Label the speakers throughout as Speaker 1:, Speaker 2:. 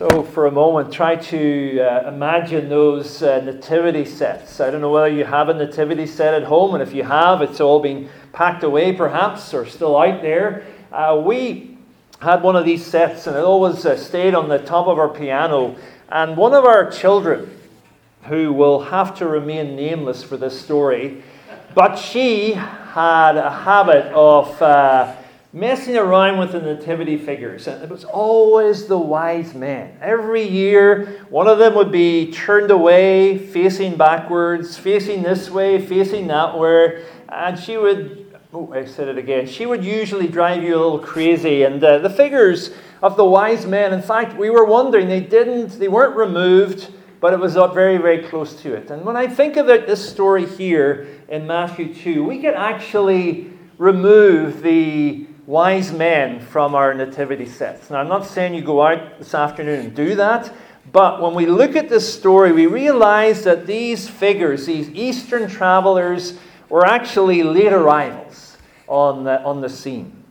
Speaker 1: So, for a moment, try to uh, imagine those uh, nativity sets. I don't know whether you have a nativity set at home, and if you have, it's all been packed away perhaps, or still out there. Uh, we had one of these sets, and it always uh, stayed on the top of our piano. And one of our children, who will have to remain nameless for this story, but she had a habit of uh, messing around with the nativity figures. And it was always the wise men. Every year, one of them would be turned away, facing backwards, facing this way, facing that way. And she would, oh, I said it again, she would usually drive you a little crazy. And uh, the figures of the wise men, in fact, we were wondering, they didn't, they weren't removed. But it was very, very close to it. And when I think about this story here in Matthew 2, we can actually remove the wise men from our nativity sets. Now, I'm not saying you go out this afternoon and do that, but when we look at this story, we realize that these figures, these Eastern travelers, were actually late arrivals on the, on the scene.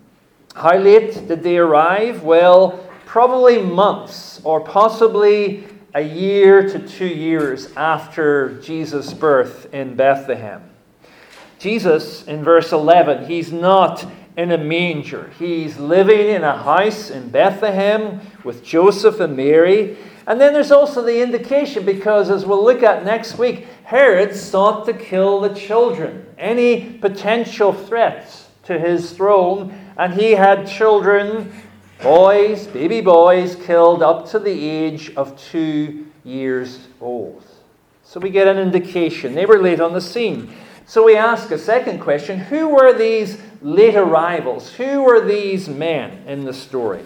Speaker 1: How late did they arrive? Well, probably months or possibly a year to two years after Jesus' birth in Bethlehem. Jesus, in verse 11, he's not in a manger. He's living in a house in Bethlehem with Joseph and Mary. And then there's also the indication, because as we'll look at next week, Herod sought to kill the children, any potential threats to his throne. And he had children, boys, baby boys, killed up to the age of two years old. So we get an indication. They were late on the scene. So we ask a second question Who were these late arrivals? Who were these men in the story?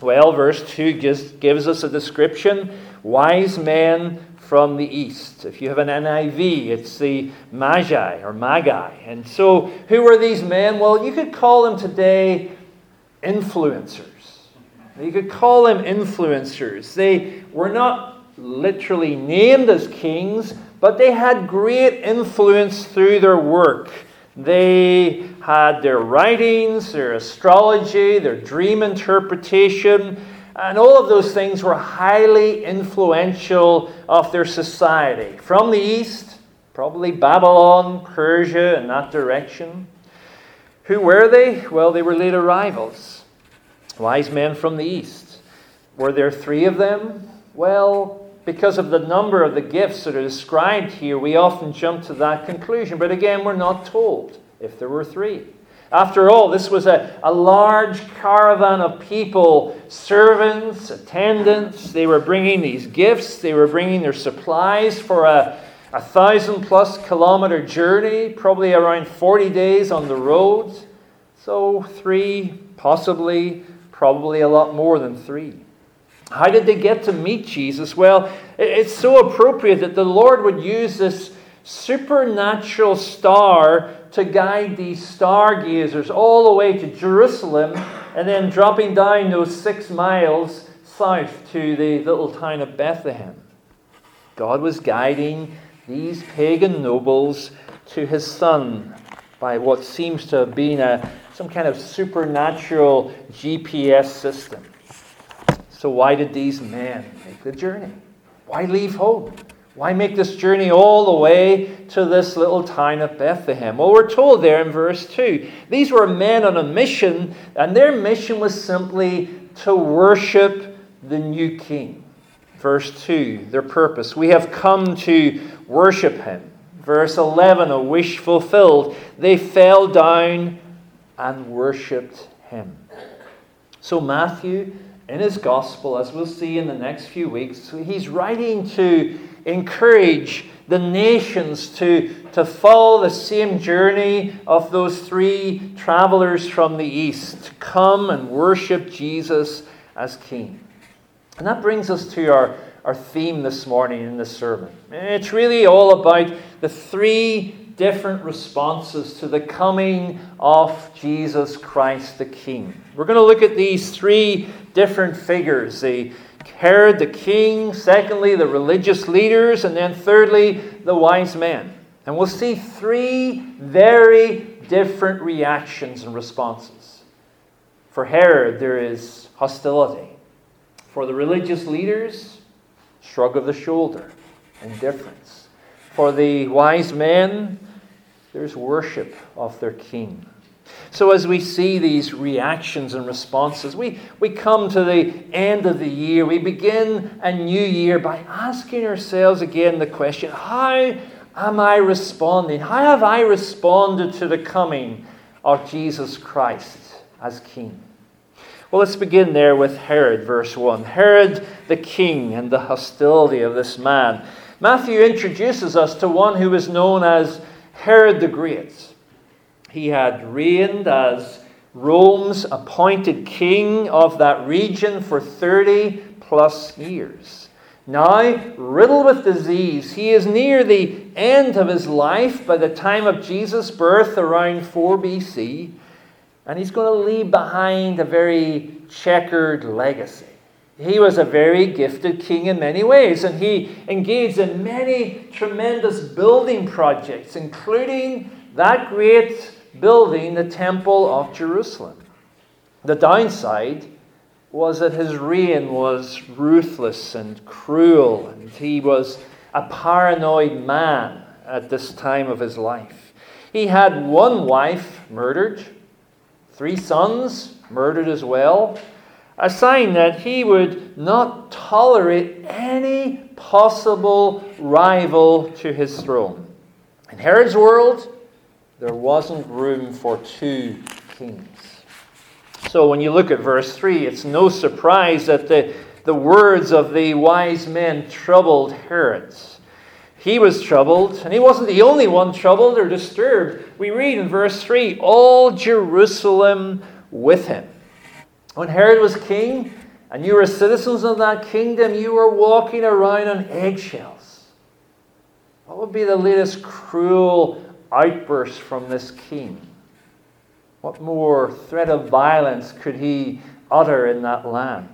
Speaker 1: Well, verse 2 gives, gives us a description wise men from the east. If you have an NIV, it's the Magi or Magi. And so, who were these men? Well, you could call them today influencers. You could call them influencers. They were not literally named as kings, but they had great influence through their work. They had their writings, their astrology, their dream interpretation, and all of those things were highly influential of their society. From the east, probably Babylon, Persia, in that direction. Who were they? Well, they were late arrivals, wise men from the east. Were there three of them? Well, because of the number of the gifts that are described here, we often jump to that conclusion. But again, we're not told if there were three. After all, this was a, a large caravan of people, servants, attendants. They were bringing these gifts, they were bringing their supplies for a, a thousand plus kilometer journey, probably around 40 days on the road. So, three, possibly, probably a lot more than three. How did they get to meet Jesus? Well, it's so appropriate that the Lord would use this supernatural star to guide these stargazers all the way to Jerusalem and then dropping down those six miles south to the little town of Bethlehem. God was guiding these pagan nobles to his son by what seems to have been a, some kind of supernatural GPS system. So, why did these men make the journey? Why leave home? Why make this journey all the way to this little town of Bethlehem? Well, we're told there in verse 2 these were men on a mission, and their mission was simply to worship the new king. Verse 2, their purpose. We have come to worship him. Verse 11, a wish fulfilled. They fell down and worshipped him. So, Matthew in his gospel, as we'll see in the next few weeks, he's writing to encourage the nations to, to follow the same journey of those three travelers from the east to come and worship Jesus as King. And that brings us to our, our theme this morning in this sermon. It's really all about the three different responses to the coming of Jesus Christ the King. We're going to look at these three different figures the Herod the king, secondly, the religious leaders, and then thirdly, the wise men. And we'll see three very different reactions and responses. For Herod, there is hostility. For the religious leaders, shrug of the shoulder, indifference. For the wise men, there's worship of their king. So, as we see these reactions and responses, we, we come to the end of the year. We begin a new year by asking ourselves again the question how am I responding? How have I responded to the coming of Jesus Christ as King? Well, let's begin there with Herod, verse 1. Herod the king and the hostility of this man. Matthew introduces us to one who is known as Herod the Great. He had reigned as Rome's appointed king of that region for 30 plus years. Now, riddled with disease, he is near the end of his life by the time of Jesus' birth around 4 BC, and he's going to leave behind a very checkered legacy. He was a very gifted king in many ways, and he engaged in many tremendous building projects, including that great building, the Temple of Jerusalem. The downside was that his reign was ruthless and cruel, and he was a paranoid man at this time of his life. He had one wife murdered, three sons murdered as well, a sign that he would not tolerate any possible rival to his throne. In Herod's world, there wasn't room for two kings. So when you look at verse 3, it's no surprise that the, the words of the wise men troubled Herod. He was troubled, and he wasn't the only one troubled or disturbed. We read in verse 3 all Jerusalem with him. When Herod was king, and you were citizens of that kingdom, you were walking around on eggshells. What would be the latest cruel outburst from this king? What more threat of violence could he utter in that land?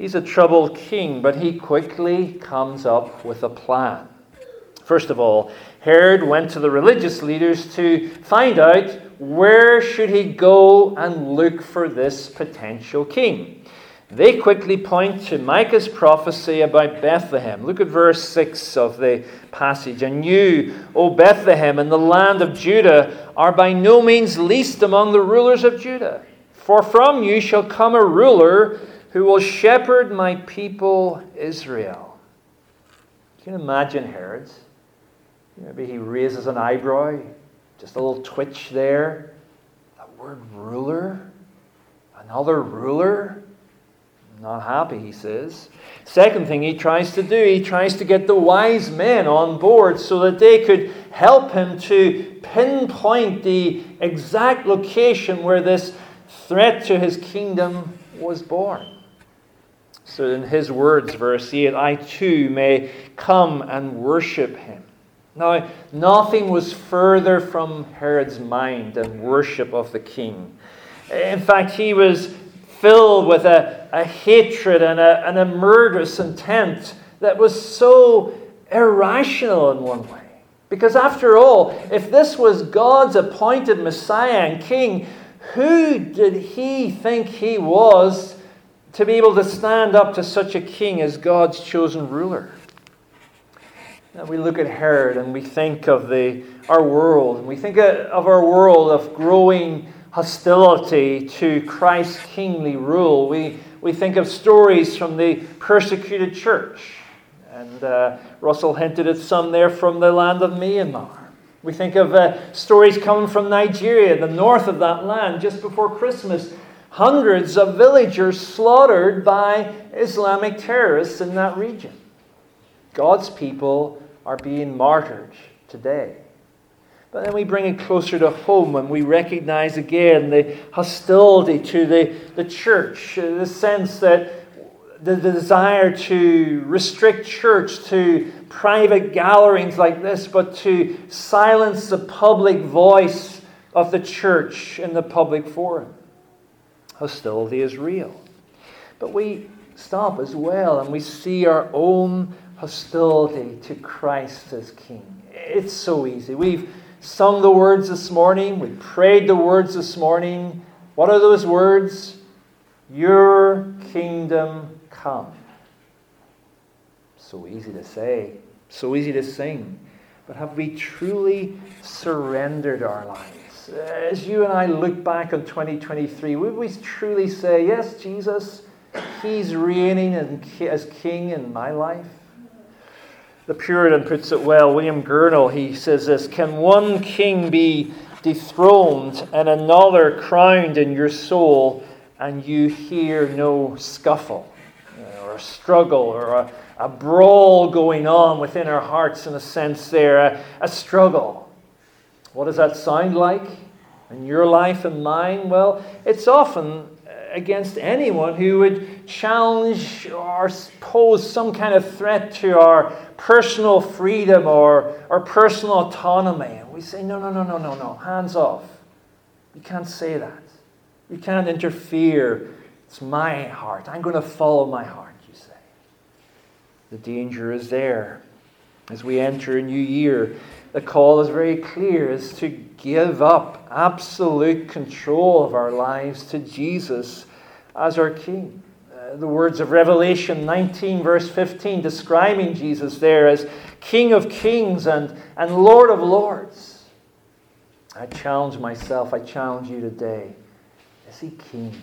Speaker 1: He's a troubled king, but he quickly comes up with a plan. First of all, Herod went to the religious leaders to find out where should he go and look for this potential king. They quickly point to Micah's prophecy about Bethlehem. Look at verse 6 of the passage. And you, O Bethlehem, in the land of Judah, are by no means least among the rulers of Judah. For from you shall come a ruler who will shepherd my people Israel. You Can you imagine Herod? Maybe he raises an eyebrow, just a little twitch there. That word ruler? Another ruler? Not happy, he says. Second thing he tries to do, he tries to get the wise men on board so that they could help him to pinpoint the exact location where this threat to his kingdom was born. So, in his words, verse 8, I too may come and worship him. Now, nothing was further from Herod's mind than worship of the king. In fact, he was filled with a, a hatred and a, and a murderous intent that was so irrational in one way. Because after all, if this was God's appointed Messiah and King, who did he think he was to be able to stand up to such a king as God's chosen ruler? Now we look at Herod and we think of the, our world, and we think of our world of growing hostility to Christ's kingly rule. We, we think of stories from the persecuted church. And uh, Russell hinted at some there from the land of Myanmar. We think of uh, stories coming from Nigeria, the north of that land, just before Christmas. Hundreds of villagers slaughtered by Islamic terrorists in that region. God's people are being martyred today. But then we bring it closer to home and we recognize again the hostility to the, the church, uh, the sense that the, the desire to restrict church to private gatherings like this, but to silence the public voice of the church in the public forum. Hostility is real. But we stop as well and we see our own hostility to Christ as King. It's so easy. We've sung the words this morning, we prayed the words this morning. What are those words? Your kingdom come. So easy to say, so easy to sing. But have we truly surrendered our lives? As you and I look back on 2023, would we truly say, Yes, Jesus, He's reigning as King in my life? The Puritan puts it well. William Gurnall, he says this Can one king be dethroned and another crowned in your soul, and you hear no scuffle or a struggle or a, a brawl going on within our hearts, in a sense, there, a, a struggle? What does that sound like in your life and mine? Well, it's often against anyone who would challenge or pose some kind of threat to our personal freedom or, or personal autonomy. And we say, no, no, no, no, no, no, hands off. You can't say that. You can't interfere. It's my heart. I'm going to follow my heart, you say. The danger is there. As we enter a new year, the call is very clear is to give up absolute control of our lives to Jesus as our King. Uh, the words of Revelation 19, verse 15, describing Jesus there as King of kings and, and Lord of lords. I challenge myself, I challenge you today. Is he king?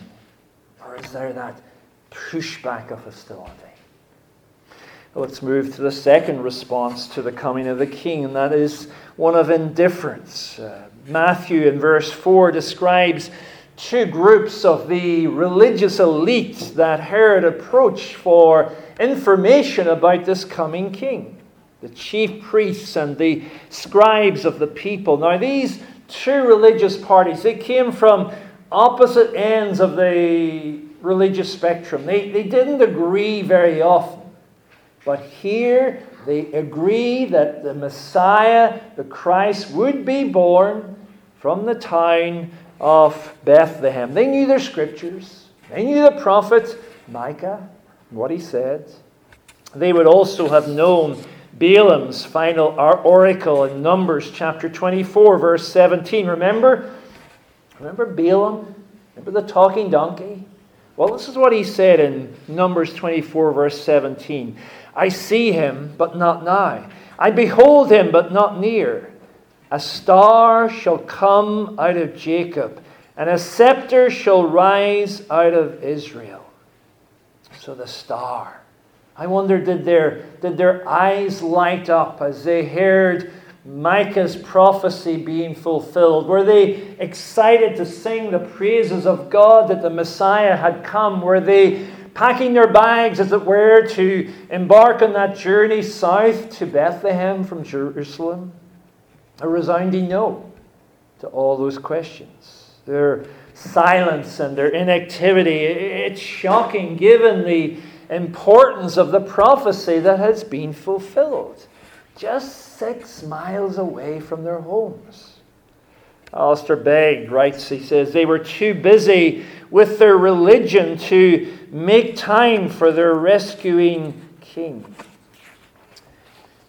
Speaker 1: Or is there that pushback of hostility? Let's move to the second response to the coming of the king, and that is one of indifference. Uh, Matthew in verse 4 describes two groups of the religious elite that Herod approached for information about this coming king the chief priests and the scribes of the people. Now, these two religious parties, they came from opposite ends of the religious spectrum. They, they didn't agree very often. But here they agree that the Messiah, the Christ, would be born from the town of Bethlehem. They knew their scriptures, they knew the prophet Micah, and what he said. They would also have known Balaam's final oracle in Numbers chapter 24, verse 17. Remember? Remember Balaam? Remember the talking donkey? Well, this is what he said in Numbers 24, verse 17. I see him, but not nigh. I behold him, but not near. A star shall come out of Jacob, and a scepter shall rise out of Israel. So the star. I wonder, did their, did their eyes light up as they heard Micah's prophecy being fulfilled? Were they excited to sing the praises of God that the Messiah had come? Were they packing their bags, as it were, to embark on that journey south to Bethlehem from Jerusalem? A resounding no to all those questions. Their silence and their inactivity, it's shocking given the importance of the prophecy that has been fulfilled just six miles away from their homes. Alistair Begg writes, he says, they were too busy with their religion to make time for their rescuing king.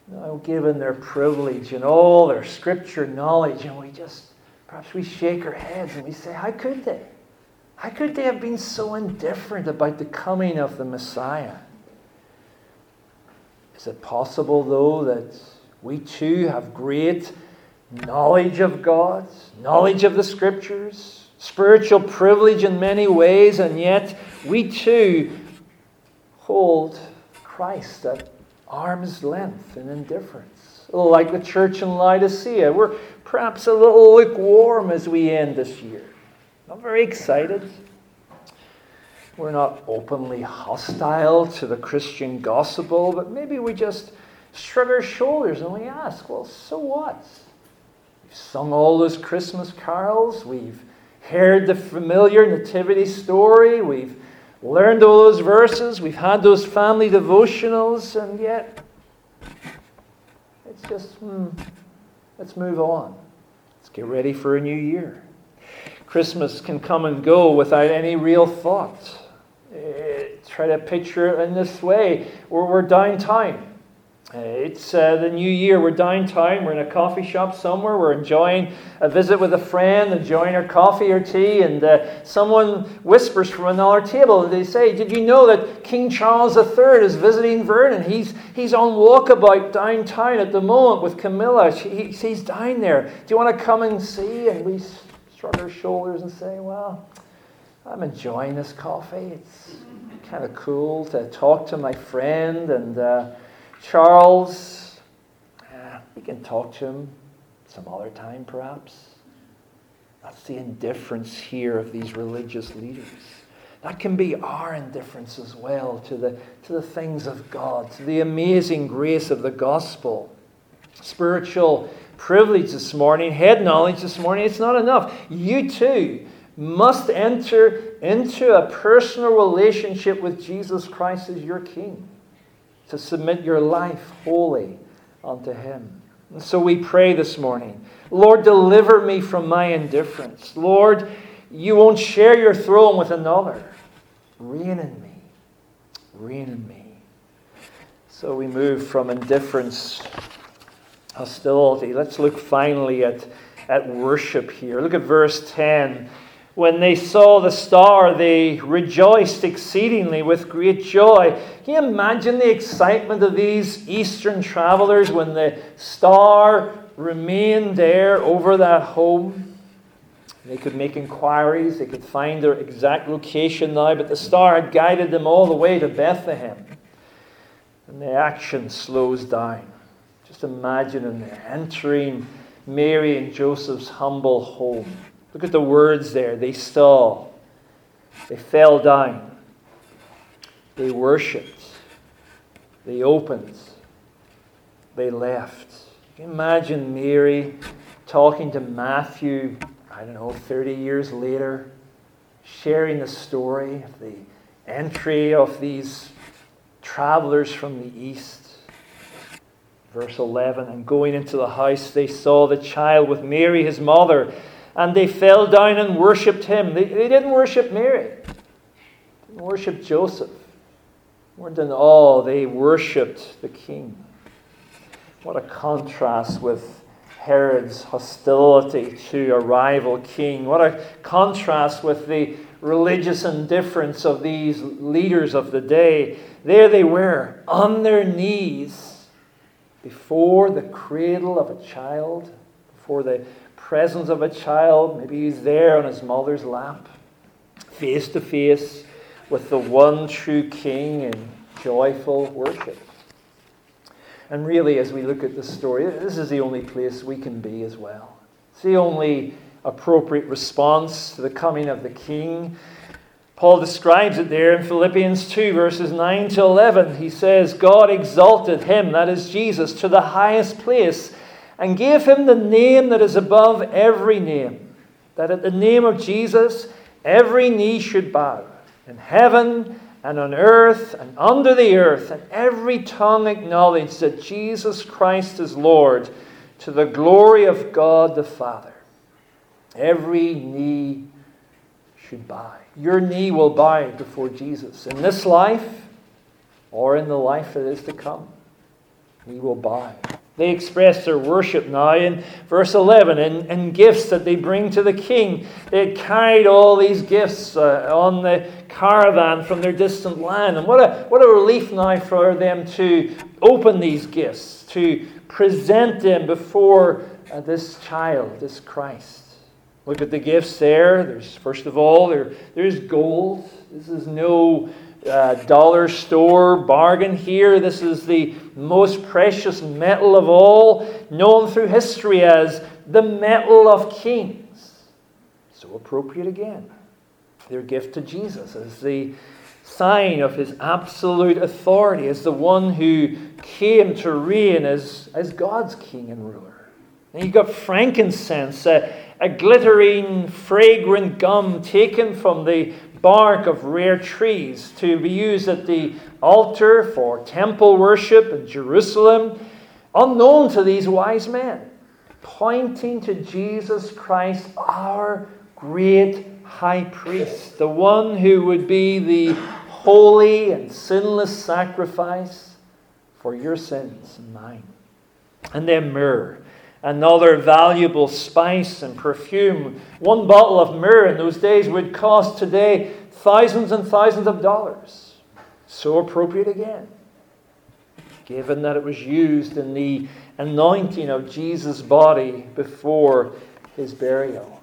Speaker 1: Now, given their privilege and all their scripture knowledge, and we just, perhaps we shake our heads and we say, How could they? How could they have been so indifferent about the coming of the Messiah? Is it possible, though, that we too have great knowledge of God, knowledge of the Scriptures, spiritual privilege in many ways, and yet we too hold Christ at arm's length in indifference. Like the church in Laodicea, we're perhaps a little lukewarm as we end this year. Not very excited. We're not openly hostile to the Christian gospel, but maybe we just shrug our shoulders and we ask, well, so what? We've sung all those Christmas carols. We've heard the familiar nativity story. We've learned all those verses. We've had those family devotionals. And yet, it's just, hmm, let's move on. Let's get ready for a new year. Christmas can come and go without any real thought. Uh, try to picture it in this way. We're, we're downtown it's uh, the new year. We're downtown. We're in a coffee shop somewhere. We're enjoying a visit with a friend, enjoying our coffee or tea, and uh, someone whispers from another table. They say, Did you know that King Charles III is visiting Vernon? He's, he's on walkabout downtown at the moment with Camilla. She, he's down there. Do you want to come and see? And we shrug our shoulders and say, Well, I'm enjoying this coffee. It's kind of cool to talk to my friend and. Uh, Charles, uh, we can talk to him some other time, perhaps. That's the indifference here of these religious leaders. That can be our indifference as well to the, to the things of God, to the amazing grace of the gospel. Spiritual privilege this morning, head knowledge this morning, it's not enough. You too must enter into a personal relationship with Jesus Christ as your King to submit your life wholly unto Him. And so we pray this morning Lord, deliver me from my indifference. Lord, you won't share your throne with another. Reign in me. Reign in me. So we move from indifference, hostility. Let's look finally at, at worship here. Look at verse 10. When they saw the star, they rejoiced exceedingly with great joy. Can you imagine the excitement of these Eastern travelers when the star remained there over that home? They could make inquiries, they could find their exact location now, but the star had guided them all the way to Bethlehem. And the action slows down. Just imagine them entering Mary and Joseph's humble home. Look at the words there. They saw, they fell down, they worshipped, they opened, they left. Can you imagine Mary talking to Matthew, I don't know, 30 years later, sharing the story of the entry of these travelers from the east? Verse 11 And going into the house, they saw the child with Mary, his mother and they fell down and worshipped him. They, they didn't worship Mary, they didn't worship Joseph. More than all, they worshipped the king. What a contrast with Herod's hostility to a rival king. What a contrast with the religious indifference of these leaders of the day. There they were, on their knees, before the cradle of a child, before the presence of a child. Maybe he's there on his mother's lap, face to face with the one true King in joyful worship. And really, as we look at the story, this is the only place we can be as well. It's the only appropriate response to the coming of the King. Paul describes it there in Philippians 2, verses 9 to 11. He says, God exalted him, that is Jesus, to the highest place and gave him the name that is above every name, that at the name of Jesus every knee should bow, in heaven and on earth and under the earth, and every tongue acknowledge that Jesus Christ is Lord, to the glory of God the Father. Every knee should bow. Your knee will bow before Jesus in this life or in the life that is to come. We will bow. They express their worship now in verse 11 and, and gifts that they bring to the king. They had carried all these gifts uh, on the caravan from their distant land. And what a, what a relief now for them to open these gifts, to present them before uh, this child, this Christ. Look at the gifts there. There's, first of all, there, there's gold. This is no uh, dollar store bargain here. This is the most precious metal of all, known through history as the metal of kings. So appropriate again. Their gift to Jesus as the sign of his absolute authority, as the one who came to reign as, as God's king and ruler. And you've got frankincense, a, a glittering, fragrant gum taken from the bark of rare trees to be used at the altar for temple worship in Jerusalem, unknown to these wise men, pointing to Jesus Christ, our great high priest, the one who would be the holy and sinless sacrifice for your sins and mine. And then myrrh, another valuable spice and perfume. One bottle of myrrh in those days would cost today thousands and thousands of dollars. So appropriate again, given that it was used in the anointing of Jesus' body before his burial.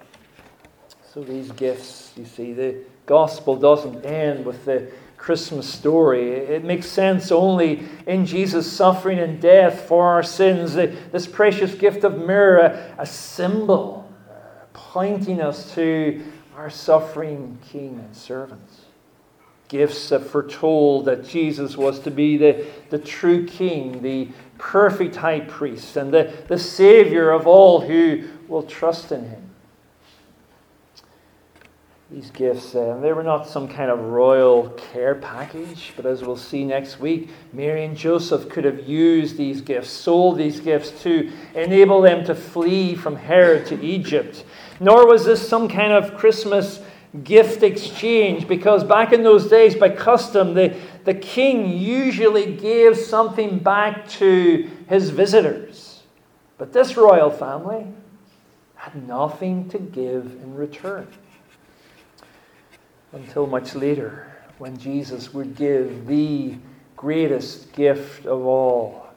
Speaker 1: So these gifts, you see, the gospel doesn't end with the Christmas story. It makes sense only in Jesus' suffering and death for our sins. This precious gift of myrrh, a symbol uh, pointing us to our suffering King and servants. Gifts that foretold that Jesus was to be the, the true King, the perfect high priest, and the, the Savior of all who will trust in him these gifts. Uh, they were not some kind of royal care package, but as we'll see next week, Mary and Joseph could have used these gifts, sold these gifts to enable them to flee from Herod to Egypt. Nor was this some kind of Christmas gift exchange, because back in those days, by custom, the, the king usually gave something back to his visitors. But this royal family had nothing to give in return until much later when Jesus would give the greatest gift of all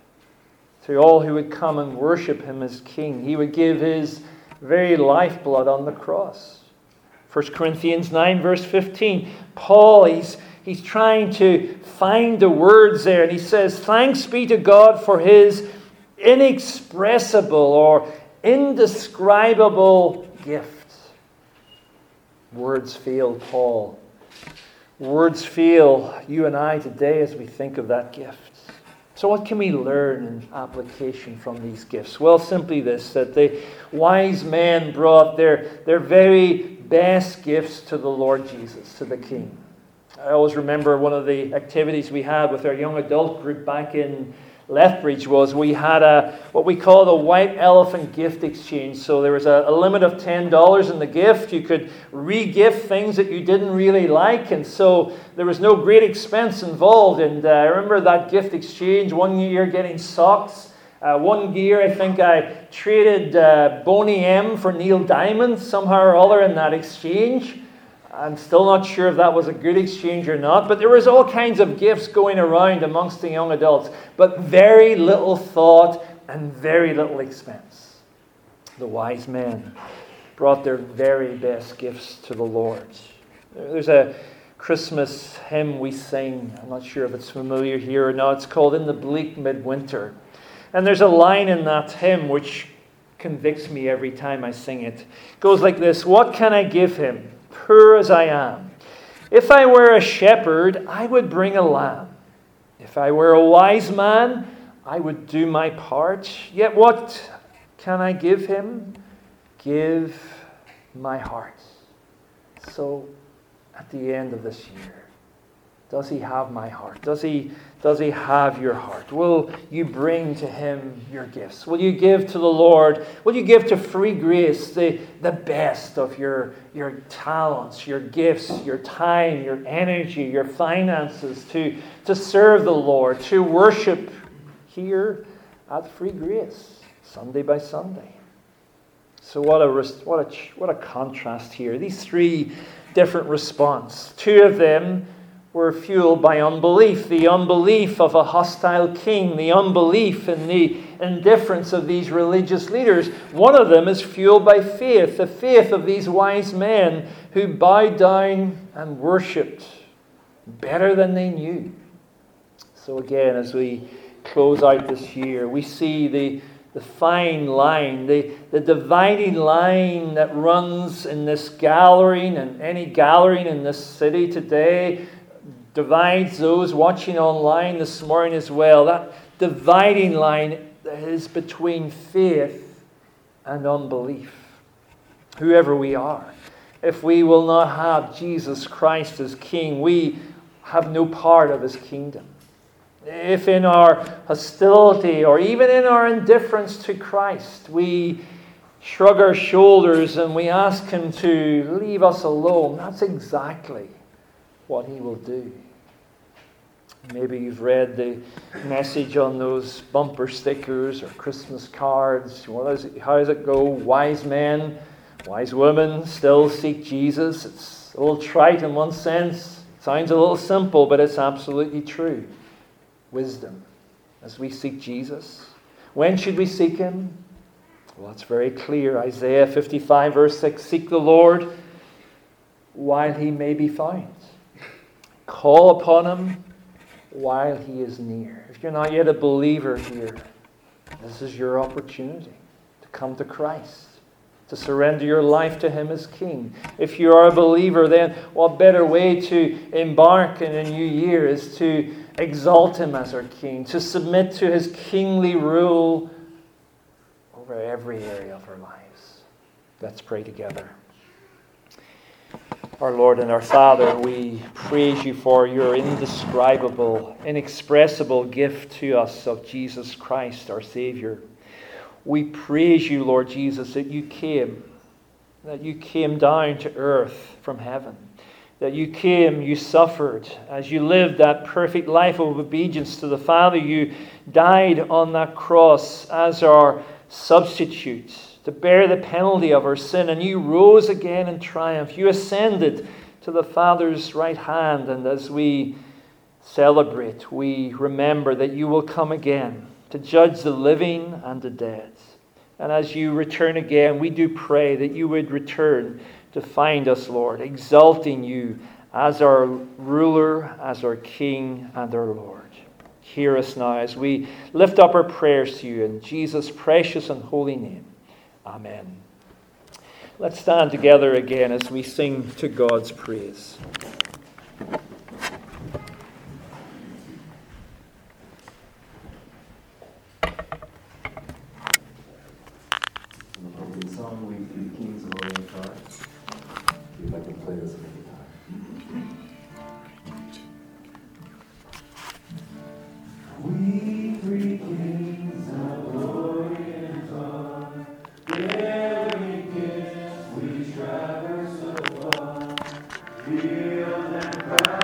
Speaker 1: to all who would come and worship him as king. He would give his very lifeblood on the cross. 1 Corinthians 9, verse 15. Paul, he's, he's trying to find the words there, and he says, Thanks be to God for his inexpressible or indescribable gift. Words fail Paul. Words fail you and I today as we think of that gift. So, what can we learn in application from these gifts? Well, simply this that the wise men brought their, their very best gifts to the Lord Jesus, to the King. I always remember one of the activities we had with our young adult group back in Lethbridge was we had a what we call the white elephant gift exchange. So there was a, a limit of ten dollars in the gift. You could re-gift things that you didn't really like, and so there was no great expense involved. And uh, I remember that gift exchange. One year getting socks. Uh, one year, I think I traded uh, Boney M for Neil Diamond somehow or other in that exchange. I'm still not sure if that was a good exchange or not, but there was all kinds of gifts going around amongst the young adults, but very little thought and very little expense. The wise men brought their very best gifts to the Lord. There's a Christmas hymn we sing. I'm not sure if it's familiar here or not. It's called In the Bleak Midwinter. And there's a line in that hymn which convicts me every time I sing it. It goes like this What can I give him? Poor as I am. If I were a shepherd, I would bring a lamb. If I were a wise man, I would do my part. Yet what can I give him? Give my heart. So, at the end of this year, does he have my heart? Does he does he have your heart? Will you bring to him your gifts? Will you give to the Lord? Will you give to free grace the, the best of your, your talents, your gifts, your time, your energy, your finances to, to serve the Lord, to worship here at free grace, Sunday by Sunday? So, what a, what a, what a contrast here. These three different responses. Two of them were fueled by unbelief the unbelief of a hostile king, the unbelief and the indifference of these religious leaders. One of them is fueled by faith, the faith of these wise men who bowed down and worshipped better than they knew. So, again, as we close out this year, we see the the fine line, the, the dividing line that runs in this gallery and any gallery in this city today divides those watching online this morning as well. That dividing line is between faith and unbelief. Whoever we are, if we will not have Jesus Christ as King, we have no part of his kingdom. If in our hostility or even in our indifference to Christ, we shrug our shoulders and we ask him to leave us alone, that's exactly what he will do. Maybe you've read the message on those bumper stickers or Christmas cards. It, how does it go? Wise men, wise women still seek Jesus. It's a little trite in one sense. It sounds a little simple, but it's absolutely true. Wisdom as we seek Jesus. When should we seek him? Well, it's very clear. Isaiah 55, verse 6 Seek the Lord while he may be found. Call upon him while he is near. If you're not yet a believer here, this is your opportunity to come to Christ, to surrender your life to him as King. If you are a believer, then what better way to embark in a new year is to exalt him as our King, to submit to his kingly rule over every area of our lives. Let's pray together. Our Lord and our Father, we praise you for your indescribable, inexpressible gift to us of Jesus Christ, our Savior. We praise you, Lord Jesus, that you came, that you came down to earth from heaven, that you came, you suffered, as you lived that perfect life of obedience to the Father, you died on that cross as our substitute to bear the penalty of our sin, and you rose again in triumph. You ascended to the Father's right hand, and as we celebrate, we remember that you will come again to judge the living and the dead. And as you return again, we do pray that you would return to find us, Lord, exalting you as our ruler, as our King, and our Lord. Hear us now as we lift up our prayers to you in Jesus' precious and holy name. Amen. Let's stand together again as we sing to God's praise.